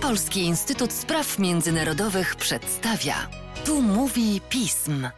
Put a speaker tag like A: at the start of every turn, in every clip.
A: Polski Instytut Spraw Międzynarodowych przedstawia. Tu mówi pism.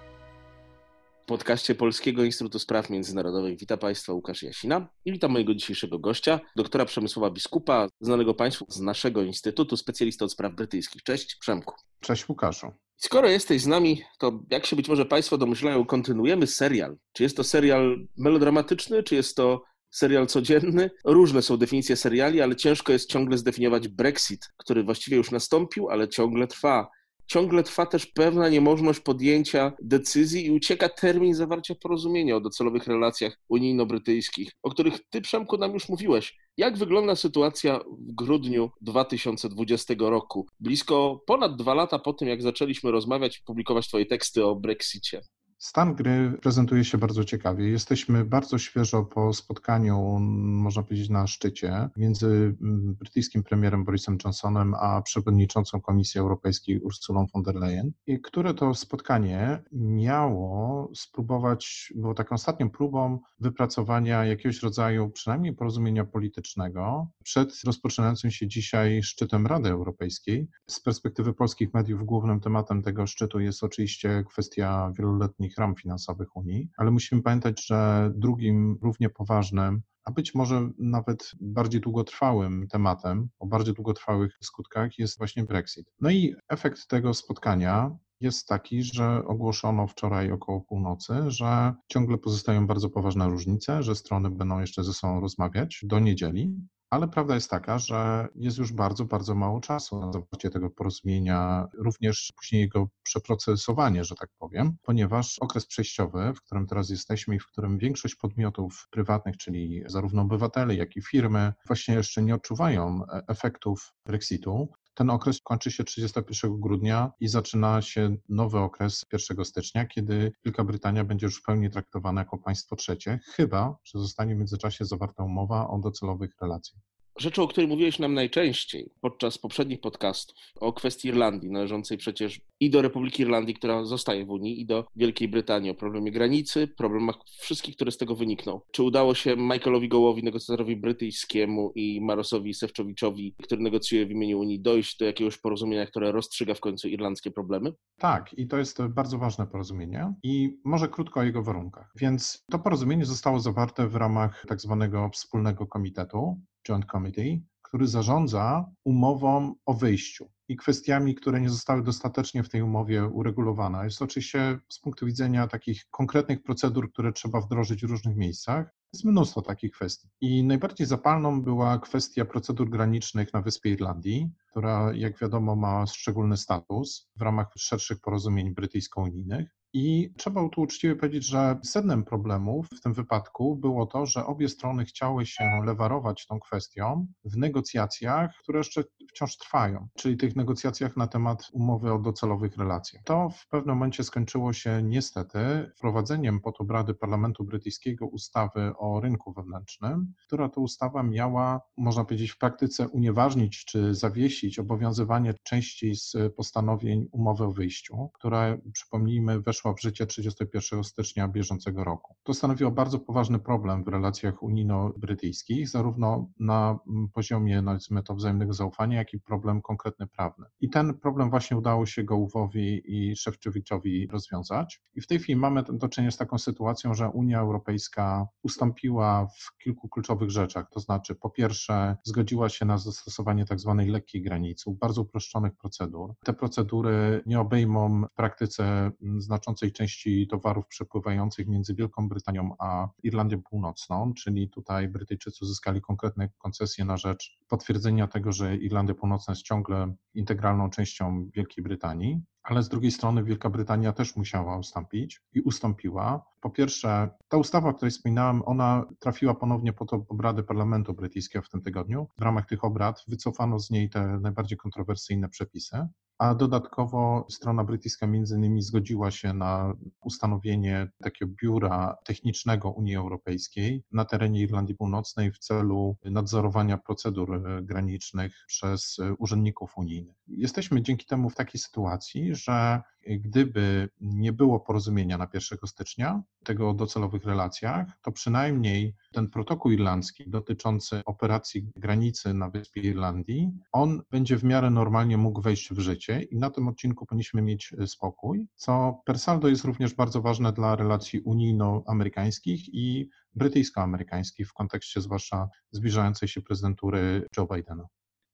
B: W podcaście Polskiego Instytutu Spraw Międzynarodowych witam Państwa Łukasz Jasina i witam mojego dzisiejszego gościa, doktora Przemysława Biskupa, znanego Państwu z naszego Instytutu, specjalista od spraw brytyjskich. Cześć Przemku.
C: Cześć Łukaszu.
B: Skoro jesteś z nami, to jak się być może Państwo domyślają, kontynuujemy serial. Czy jest to serial melodramatyczny, czy jest to serial codzienny. Różne są definicje seriali, ale ciężko jest ciągle zdefiniować Brexit, który właściwie już nastąpił, ale ciągle trwa. Ciągle trwa też pewna niemożność podjęcia decyzji i ucieka termin zawarcia porozumienia o docelowych relacjach unijno-brytyjskich, o których ty, Przemku, nam już mówiłeś. Jak wygląda sytuacja w grudniu 2020 roku? Blisko ponad dwa lata po tym, jak zaczęliśmy rozmawiać i publikować twoje teksty o Brexicie.
C: Stan gry prezentuje się bardzo ciekawie. Jesteśmy bardzo świeżo po spotkaniu, można powiedzieć, na szczycie między mm, brytyjskim premierem Borisem Johnsonem a przewodniczącą Komisji Europejskiej Ursulą von der Leyen, i które to spotkanie miało spróbować, było taką ostatnią próbą wypracowania jakiegoś rodzaju przynajmniej porozumienia politycznego przed rozpoczynającym się dzisiaj szczytem Rady Europejskiej. Z perspektywy polskich mediów głównym tematem tego szczytu jest oczywiście kwestia wieloletnich ram finansowych Unii, ale musimy pamiętać, że drugim równie poważnym a być może nawet bardziej długotrwałym tematem, o bardziej długotrwałych skutkach jest właśnie Brexit. No i efekt tego spotkania jest taki, że ogłoszono wczoraj około północy, że ciągle pozostają bardzo poważne różnice, że strony będą jeszcze ze sobą rozmawiać do niedzieli. Ale prawda jest taka, że jest już bardzo, bardzo mało czasu na zawarcie tego porozumienia, również później jego przeprocesowanie, że tak powiem, ponieważ okres przejściowy, w którym teraz jesteśmy i w którym większość podmiotów prywatnych, czyli zarówno obywatele, jak i firmy, właśnie jeszcze nie odczuwają e, efektów Brexitu, ten okres kończy się 31 grudnia i zaczyna się nowy okres 1 stycznia, kiedy Wielka Brytania będzie już w pełni traktowana jako państwo trzecie, chyba że zostanie w międzyczasie zawarta umowa o docelowych relacjach.
B: Rzeczą, o której mówiłeś nam najczęściej podczas poprzednich podcastów, o kwestii Irlandii, należącej przecież i do Republiki Irlandii, która zostaje w Unii, i do Wielkiej Brytanii, o problemie granicy, problemach wszystkich, które z tego wynikną. Czy udało się Michaelowi Gołowi, negocjatorowi brytyjskiemu i Marosowi Sewczowiczowi, który negocjuje w imieniu Unii, dojść do jakiegoś porozumienia, które rozstrzyga w końcu irlandzkie problemy?
C: Tak, i to jest bardzo ważne porozumienie i może krótko o jego warunkach. Więc to porozumienie zostało zawarte w ramach tak zwanego wspólnego komitetu, Joint Committee, który zarządza umową o wyjściu i kwestiami, które nie zostały dostatecznie w tej umowie uregulowane. Jest oczywiście z punktu widzenia takich konkretnych procedur, które trzeba wdrożyć w różnych miejscach. Jest mnóstwo takich kwestii. I najbardziej zapalną była kwestia procedur granicznych na Wyspie Irlandii, która, jak wiadomo, ma szczególny status w ramach szerszych porozumień brytyjsko-unijnych. I trzeba tu uczciwie powiedzieć, że sednem problemów w tym wypadku było to, że obie strony chciały się lewarować tą kwestią w negocjacjach, które jeszcze wciąż trwają, czyli tych negocjacjach na temat umowy o docelowych relacjach. To w pewnym momencie skończyło się niestety wprowadzeniem pod obrady Parlamentu Brytyjskiego ustawy o rynku wewnętrznym, która to ustawa miała, można powiedzieć, w praktyce unieważnić czy zawiesić obowiązywanie części z postanowień umowy o wyjściu, która, przypomnijmy, weszła w życie 31 stycznia bieżącego roku. To stanowiło bardzo poważny problem w relacjach unijno-brytyjskich, zarówno na poziomie, nazwijmy to, wzajemnego zaufania, jak i problem konkretny prawny. I ten problem właśnie udało się Gołówowi i Szewczewiczowi rozwiązać. I w tej chwili mamy do czynienia z taką sytuacją, że Unia Europejska ustąpiła w kilku kluczowych rzeczach, to znaczy po pierwsze zgodziła się na zastosowanie tak zwanej lekkiej granicy, bardzo uproszczonych procedur. Te procedury nie obejmą w praktyce znaczącej znaczącej części towarów przepływających między Wielką Brytanią a Irlandią Północną, czyli tutaj Brytyjczycy uzyskali konkretne koncesje na rzecz potwierdzenia tego, że Irlandia Północna jest ciągle integralną częścią Wielkiej Brytanii ale z drugiej strony Wielka Brytania też musiała ustąpić i ustąpiła. Po pierwsze, ta ustawa, o której wspominałem, ona trafiła ponownie pod obrady Parlamentu Brytyjskiego w tym tygodniu. W ramach tych obrad wycofano z niej te najbardziej kontrowersyjne przepisy. A dodatkowo strona brytyjska między innymi zgodziła się na ustanowienie takiego biura technicznego Unii Europejskiej na terenie Irlandii Północnej w celu nadzorowania procedur e, granicznych przez e, urzędników unijnych. Jesteśmy dzięki temu w takiej sytuacji, że gdyby nie było porozumienia na 1 stycznia, tego o docelowych relacjach, to przynajmniej ten protokół irlandzki dotyczący operacji granicy na wyspie Irlandii, on będzie w miarę normalnie mógł wejść w życie i na tym odcinku powinniśmy mieć spokój, co per saldo jest również bardzo ważne dla relacji unijno-amerykańskich i brytyjsko-amerykańskich w kontekście zwłaszcza zbliżającej się prezydentury Joe Bidena.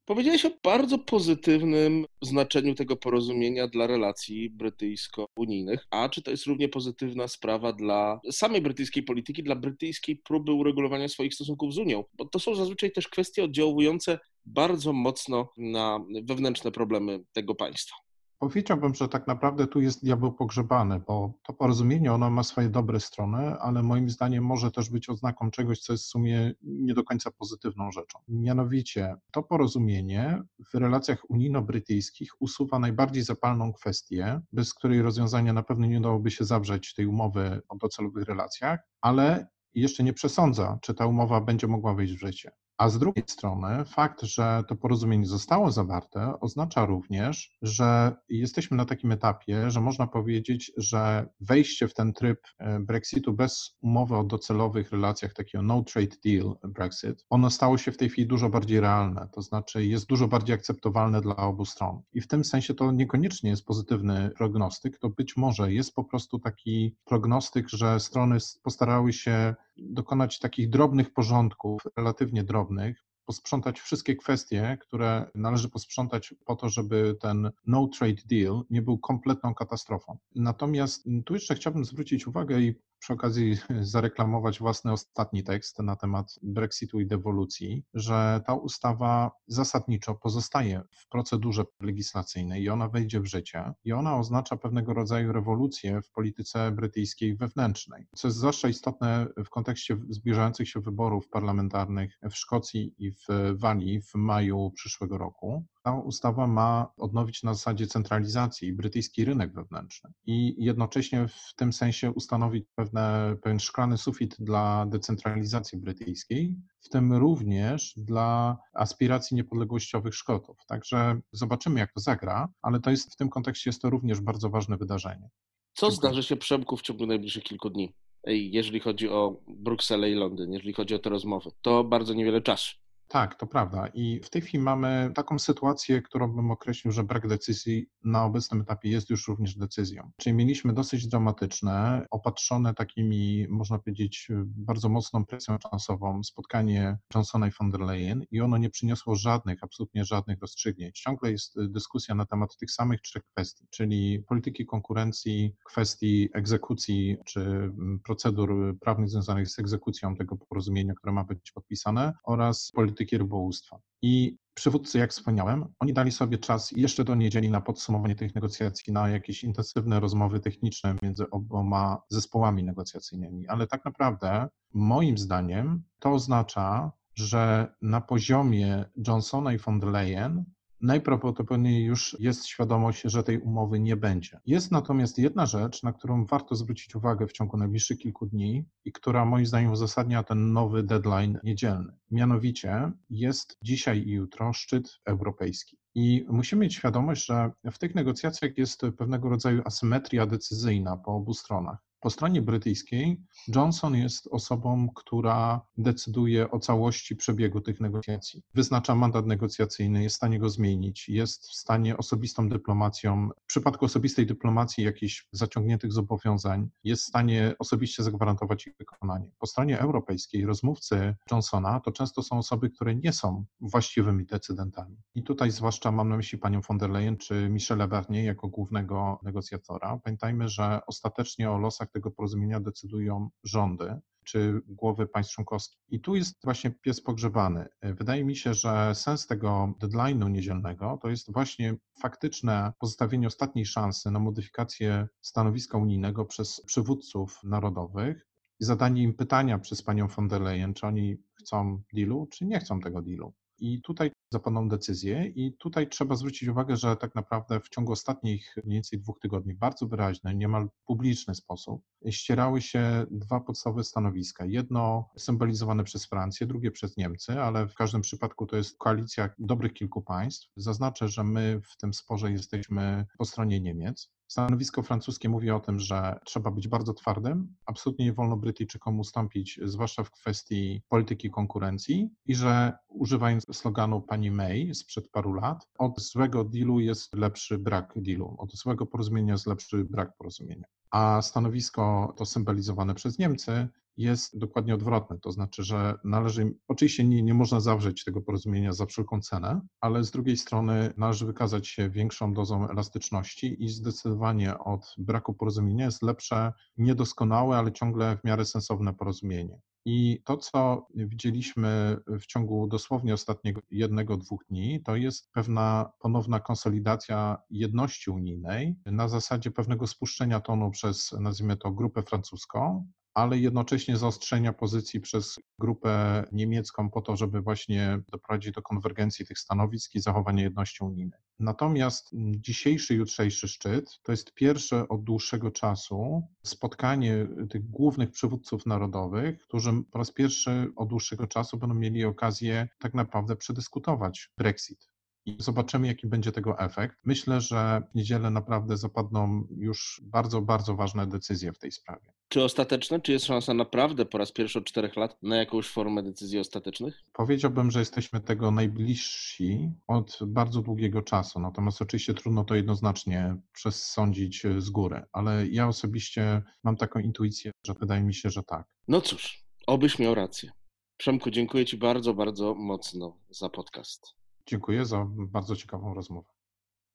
B: Powiedziałeś o bardzo pozytywnym znaczeniu tego porozumienia dla relacji brytyjsko-unijnych. A czy to jest równie pozytywna sprawa dla samej brytyjskiej polityki, dla brytyjskiej próby uregulowania swoich stosunków z Unią? Bo to są zazwyczaj też kwestie oddziałujące bardzo mocno na wewnętrzne problemy tego państwa.
C: Powiedziałbym, że tak naprawdę tu jest diabeł pogrzebany, bo to porozumienie ono ma swoje dobre strony, ale moim zdaniem może też być oznaką czegoś, co jest w sumie nie do końca pozytywną rzeczą. Mianowicie to porozumienie w relacjach unijno-brytyjskich usuwa najbardziej zapalną kwestię, bez której rozwiązania na pewno nie dałoby się zawrzeć tej umowy o docelowych relacjach, ale jeszcze nie przesądza, czy ta umowa będzie mogła wejść w życie. A z drugiej strony fakt, że to porozumienie zostało zawarte, oznacza również, że jesteśmy na takim etapie, że można powiedzieć, że wejście w ten tryb e, Brexitu bez umowy o docelowych relacjach, takiego no trade deal Brexit, ono stało się w tej chwili dużo bardziej realne, to znaczy jest dużo bardziej akceptowalne dla obu stron. I w tym sensie to niekoniecznie jest pozytywny prognostyk, to być może jest po prostu taki prognostyk, że strony postarały się dokonać takich drobnych porządków, relatywnie drobnych, posprzątać wszystkie kwestie, które należy posprzątać po to, żeby ten no trade deal nie był kompletną katastrofą. Natomiast tu jeszcze chciałbym zwrócić uwagę i przy okazji zareklamować własny ostatni tekst na temat Brexitu i dewolucji, że ta ustawa zasadniczo pozostaje w procedurze legislacyjnej i ona wejdzie w życie i ona oznacza pewnego rodzaju rewolucję w polityce brytyjskiej wewnętrznej, co jest zwłaszcza istotne w kontekście zbliżających się wyborów parlamentarnych w Szkocji i w Walii w maju przyszłego roku. Ta ustawa ma odnowić na zasadzie centralizacji brytyjski rynek wewnętrzny i jednocześnie w tym sensie ustanowić pewne, pewien szklany sufit dla decentralizacji brytyjskiej, w tym również dla aspiracji niepodległościowych Szkotów. Także zobaczymy, jak to zagra, ale to jest w tym kontekście jest to również bardzo ważne wydarzenie.
B: Co Dziękuję. zdarzy się Przemku w ciągu najbliższych kilku dni? jeżeli chodzi o Brukselę i Londyn, jeżeli chodzi o te rozmowy. To bardzo niewiele czasu.
C: Tak, to prawda. I w tej chwili mamy taką sytuację, którą bym określił, że brak decyzji na obecnym etapie jest już również decyzją. Czyli mieliśmy dosyć dramatyczne, opatrzone takimi, można powiedzieć, bardzo mocną presją czasową spotkanie Johnsona i von der Leyen i ono nie przyniosło żadnych, absolutnie żadnych rozstrzygnięć. Ciągle jest dyskusja na temat tych samych trzech kwestii, czyli polityki konkurencji, kwestii egzekucji czy procedur prawnych związanych z egzekucją tego porozumienia, które ma być podpisane oraz polityki polityki rybołówstwa. I przywódcy, jak wspomniałem, oni dali sobie czas jeszcze do niedzieli na podsumowanie tych negocjacji, na jakieś intensywne rozmowy techniczne między oboma zespołami negocjacyjnymi, ale tak naprawdę, moim zdaniem, to oznacza, że na poziomie Johnsona i von der Leyen najprawdopodobniej już jest świadomość, że tej umowy nie będzie. Jest natomiast jedna rzecz, na którą warto zwrócić uwagę w ciągu najbliższych kilku dni i która moim zdaniem uzasadnia ten nowy deadline niedzielny. Mianowicie jest dzisiaj i jutro szczyt europejski. I musimy mieć świadomość, że w tych negocjacjach jest pewnego rodzaju asymetria decyzyjna po obu stronach. Po stronie brytyjskiej Johnson jest osobą, która decyduje o całości przebiegu tych negocjacji. Wyznacza mandat negocjacyjny, jest w stanie go zmienić, jest w stanie osobistą dyplomacją, w przypadku osobistej dyplomacji jakichś zaciągniętych zobowiązań, jest w stanie osobiście zagwarantować ich wykonanie. Po stronie europejskiej rozmówcy Johnsona to często są osoby, które nie są właściwymi decydentami. I tutaj zwłaszcza mam na myśli panią von der Leyen czy Michela Barnier jako głównego negocjatora. Pamiętajmy, że ostatecznie o losach tego porozumienia decydują rządy czy głowy państw członkowskich. I tu jest właśnie pies pogrzebany. Wydaje mi się, że sens tego deadline'u niedzielnego to jest właśnie faktyczne pozostawienie ostatniej szansy na modyfikację stanowiska unijnego przez przywódców narodowych i zadanie im pytania przez panią von der Leyen, czy oni chcą dealu, czy nie chcą tego dealu. I tutaj zapadną decyzje i tutaj trzeba zwrócić uwagę, że tak naprawdę w ciągu ostatnich mniej więcej dwóch tygodni w bardzo wyraźny, niemal publiczny sposób ścierały się dwa podstawowe stanowiska. Jedno symbolizowane przez Francję, drugie przez Niemcy, ale w każdym przypadku to jest koalicja dobrych kilku państw. Zaznaczę, że my w tym sporze jesteśmy po stronie Niemiec. Stanowisko francuskie mówi o tym, że trzeba być bardzo twardym, absolutnie nie wolno Brytyjczykom ustąpić, zwłaszcza w kwestii polityki konkurencji i że używając sloganu pani May sprzed paru lat, od złego dealu jest lepszy brak dealu, od złego porozumienia jest lepszy brak porozumienia. A stanowisko to symbolizowane przez Niemcy jest dokładnie odwrotne. To znaczy, że należy, oczywiście nie, nie można zawrzeć tego porozumienia za wszelką cenę, ale z drugiej strony należy wykazać się większą dozą elastyczności i zdecydowanie od braku porozumienia jest lepsze, niedoskonałe, ale ciągle w miarę sensowne porozumienie. I to, co widzieliśmy w ciągu dosłownie ostatniego jednego, dwóch dni, to jest pewna ponowna konsolidacja jedności unijnej na zasadzie pewnego spuszczenia tonu przez, nazwijmy to, grupę francuską, ale jednocześnie zaostrzenia pozycji przez grupę niemiecką po to, żeby właśnie doprowadzić do konwergencji tych stanowisk i zachowania jedności unijnej. Natomiast dzisiejszy, jutrzejszy szczyt to jest pierwsze od dłuższego czasu spotkanie tych głównych przywódców narodowych, którzy po raz pierwszy od dłuższego czasu będą mieli okazję tak naprawdę przedyskutować Brexit i zobaczymy, jaki będzie tego efekt. Myślę, że w niedzielę naprawdę zapadną już bardzo, bardzo ważne decyzje w tej sprawie.
B: Czy ostateczne? Czy jest szansa naprawdę po raz pierwszy od czterech lat na jakąś formę decyzji ostatecznych?
C: Powiedziałbym, że jesteśmy tego najbliżsi od bardzo długiego czasu. Natomiast oczywiście trudno to jednoznacznie przesądzić z góry, ale ja osobiście mam taką intuicję, że wydaje mi się, że tak.
B: No cóż, obyś miał rację. Przemku, dziękuję Ci bardzo, bardzo mocno za podcast.
C: Dziękuję za bardzo ciekawą rozmowę.